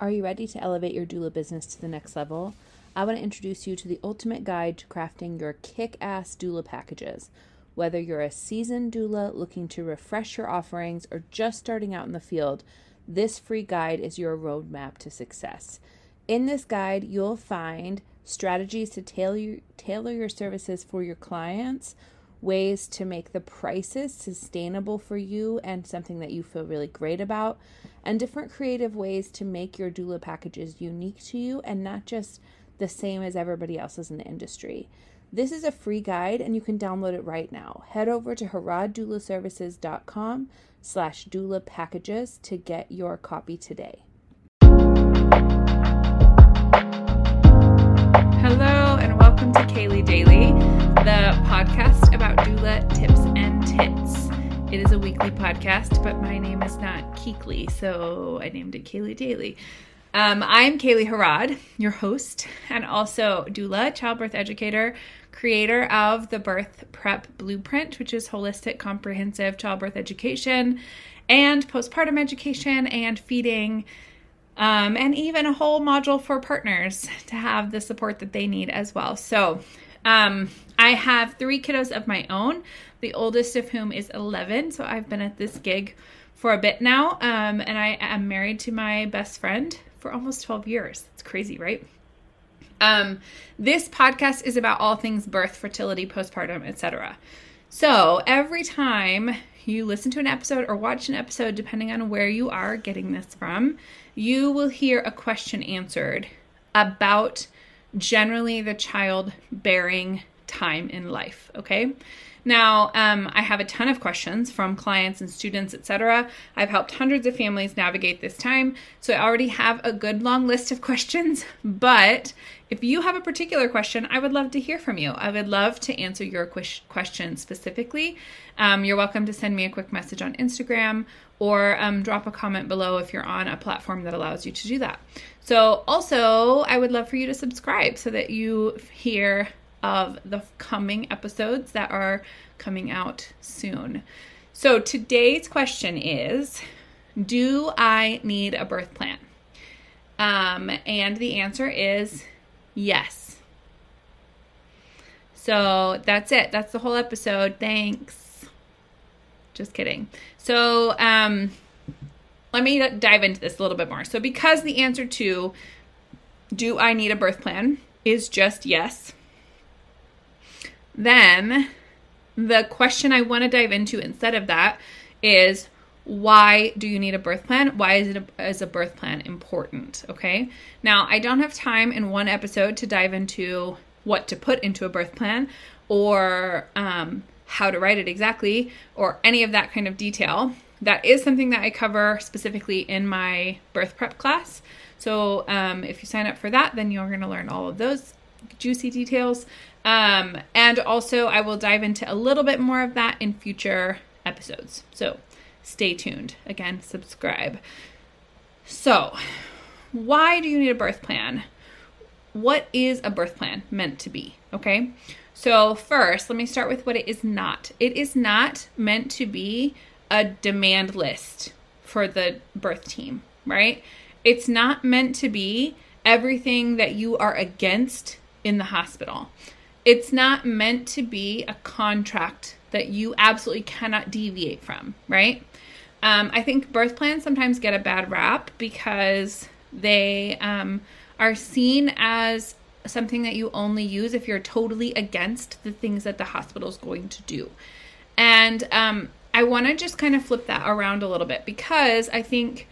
Are you ready to elevate your doula business to the next level? I want to introduce you to the ultimate guide to crafting your kick ass doula packages. Whether you're a seasoned doula looking to refresh your offerings or just starting out in the field, this free guide is your roadmap to success. In this guide, you'll find strategies to tailor, tailor your services for your clients, ways to make the prices sustainable for you and something that you feel really great about, and different creative ways to make your doula packages unique to you and not just the same as everybody else's in the industry. This is a free guide and you can download it right now. Head over to harroddoulaservices.com slash doula packages to get your copy today. Hello and welcome to Kaylee Daily, the podcast about doula tips. It is a weekly podcast, but my name is not Keekly, so I named it Kaylee Daily. Um, I'm Kaylee Harrod, your host, and also doula, childbirth educator, creator of the Birth Prep Blueprint, which is holistic, comprehensive childbirth education and postpartum education and feeding, um, and even a whole module for partners to have the support that they need as well. So, um, I have three kiddos of my own, the oldest of whom is 11. So I've been at this gig for a bit now. Um, and I am married to my best friend for almost 12 years. It's crazy, right? Um, this podcast is about all things birth, fertility, postpartum, etc. So every time you listen to an episode or watch an episode, depending on where you are getting this from, you will hear a question answered about generally the child bearing time in life. Okay. Now, um, I have a ton of questions from clients and students, etc. I've helped hundreds of families navigate this time, so I already have a good long list of questions. But if you have a particular question, I would love to hear from you. I would love to answer your question specifically. Um, you're welcome to send me a quick message on Instagram or um, drop a comment below if you're on a platform that allows you to do that. So, also, I would love for you to subscribe so that you hear of the coming episodes that are coming out soon. So, today's question is Do I need a birth plan? Um, and the answer is yes. So, that's it. That's the whole episode. Thanks. Just kidding. So, um, let me dive into this a little bit more. So, because the answer to do I need a birth plan is just yes, then the question I want to dive into instead of that is why do you need a birth plan? Why is it a, is a birth plan important? Okay. Now, I don't have time in one episode to dive into what to put into a birth plan or um, how to write it exactly or any of that kind of detail. That is something that I cover specifically in my birth prep class. So um, if you sign up for that, then you're going to learn all of those juicy details. Um, and also, I will dive into a little bit more of that in future episodes. So stay tuned. Again, subscribe. So, why do you need a birth plan? What is a birth plan meant to be? Okay. So, first, let me start with what it is not. It is not meant to be a demand list for the birth team, right? It's not meant to be everything that you are against in the hospital it's not meant to be a contract that you absolutely cannot deviate from, right? Um, I think birth plans sometimes get a bad rap because they um, are seen as something that you only use if you're totally against the things that the hospital is going to do. And um, I want to just kind of flip that around a little bit because I think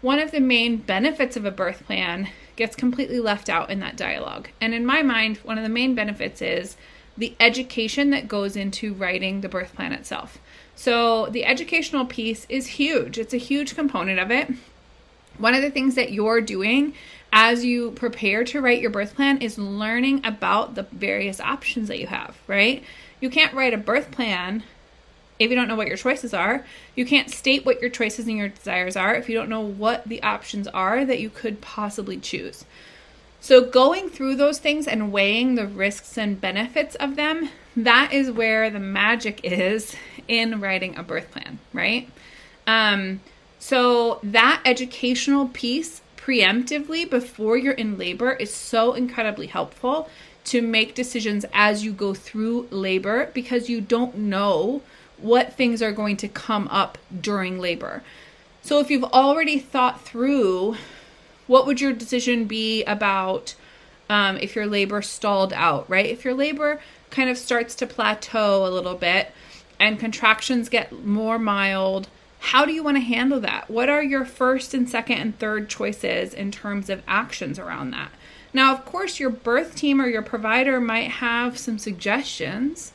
one of the main benefits of a birth plan gets completely left out in that dialogue. And in my mind, one of the main benefits is the education that goes into writing the birth plan itself. So, the educational piece is huge, it's a huge component of it. One of the things that you're doing as you prepare to write your birth plan is learning about the various options that you have, right? You can't write a birth plan if you don't know what your choices are. You can't state what your choices and your desires are if you don't know what the options are that you could possibly choose. So, going through those things and weighing the risks and benefits of them, that is where the magic is in writing a birth plan, right? Um, so, that educational piece preemptively before you're in labor is so incredibly helpful to make decisions as you go through labor because you don't know what things are going to come up during labor. So if you've already thought through what would your decision be about um, if your labor stalled out, right? If your labor kind of starts to plateau a little bit and contractions get more mild, how do you want to handle that? What are your first and second and third choices in terms of actions around that? Now, of course, your birth team or your provider might have some suggestions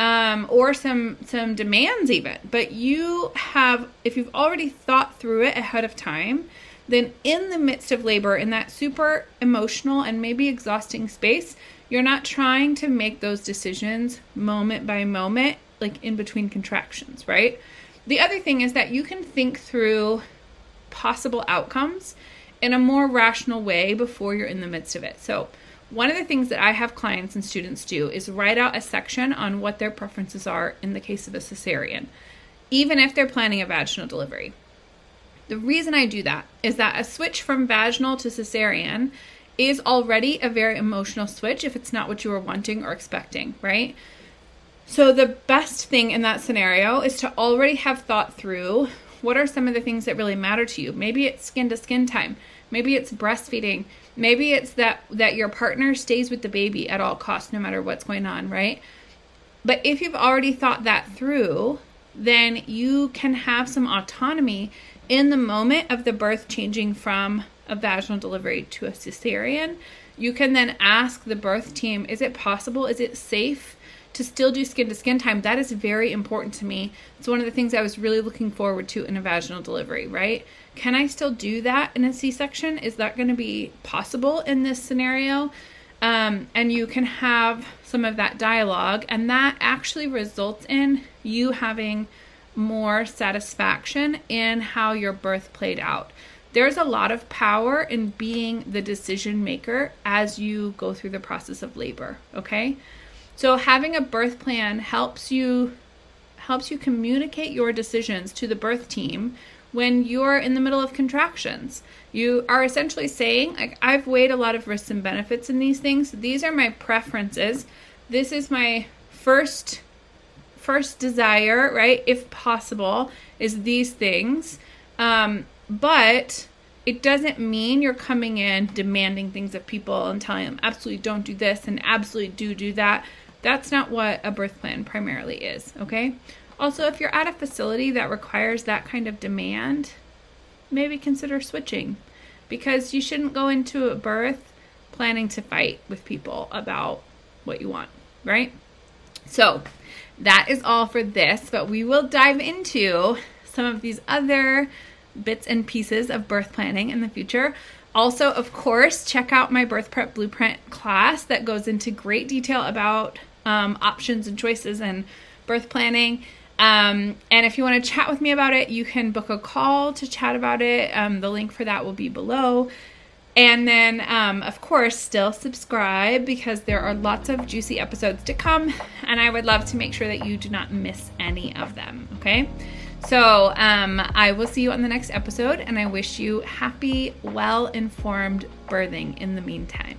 um, or some some demands even, but you have if you've already thought through it ahead of time, then in the midst of labor, in that super emotional and maybe exhausting space, you're not trying to make those decisions moment by moment, like in between contractions, right? The other thing is that you can think through possible outcomes in a more rational way before you're in the midst of it. So, one of the things that I have clients and students do is write out a section on what their preferences are in the case of a cesarean, even if they're planning a vaginal delivery. The reason I do that is that a switch from vaginal to cesarean is already a very emotional switch if it's not what you were wanting or expecting, right? So, the best thing in that scenario is to already have thought through what are some of the things that really matter to you. Maybe it's skin to skin time, maybe it's breastfeeding, maybe it's that that your partner stays with the baby at all costs no matter what's going on, right? But if you've already thought that through, then you can have some autonomy in the moment of the birth changing from a vaginal delivery to a cesarean. You can then ask the birth team, is it possible? Is it safe? To still do skin to skin time, that is very important to me. It's one of the things I was really looking forward to in a vaginal delivery, right? Can I still do that in a C section? Is that going to be possible in this scenario? Um, and you can have some of that dialogue, and that actually results in you having more satisfaction in how your birth played out. There's a lot of power in being the decision maker as you go through the process of labor, okay? So having a birth plan helps you helps you communicate your decisions to the birth team when you're in the middle of contractions. You are essentially saying, like, I've weighed a lot of risks and benefits in these things. These are my preferences. This is my first first desire, right? If possible, is these things. Um, but it doesn't mean you're coming in demanding things of people and telling them absolutely don't do this and absolutely do do that. That's not what a birth plan primarily is, okay? Also, if you're at a facility that requires that kind of demand, maybe consider switching because you shouldn't go into a birth planning to fight with people about what you want, right? So, that is all for this, but we will dive into some of these other bits and pieces of birth planning in the future. Also, of course, check out my birth prep blueprint class that goes into great detail about um, options and choices and birth planning. Um, and if you want to chat with me about it, you can book a call to chat about it. Um, the link for that will be below. And then, um, of course, still subscribe because there are lots of juicy episodes to come. And I would love to make sure that you do not miss any of them. Okay. So um, I will see you on the next episode. And I wish you happy, well informed birthing in the meantime.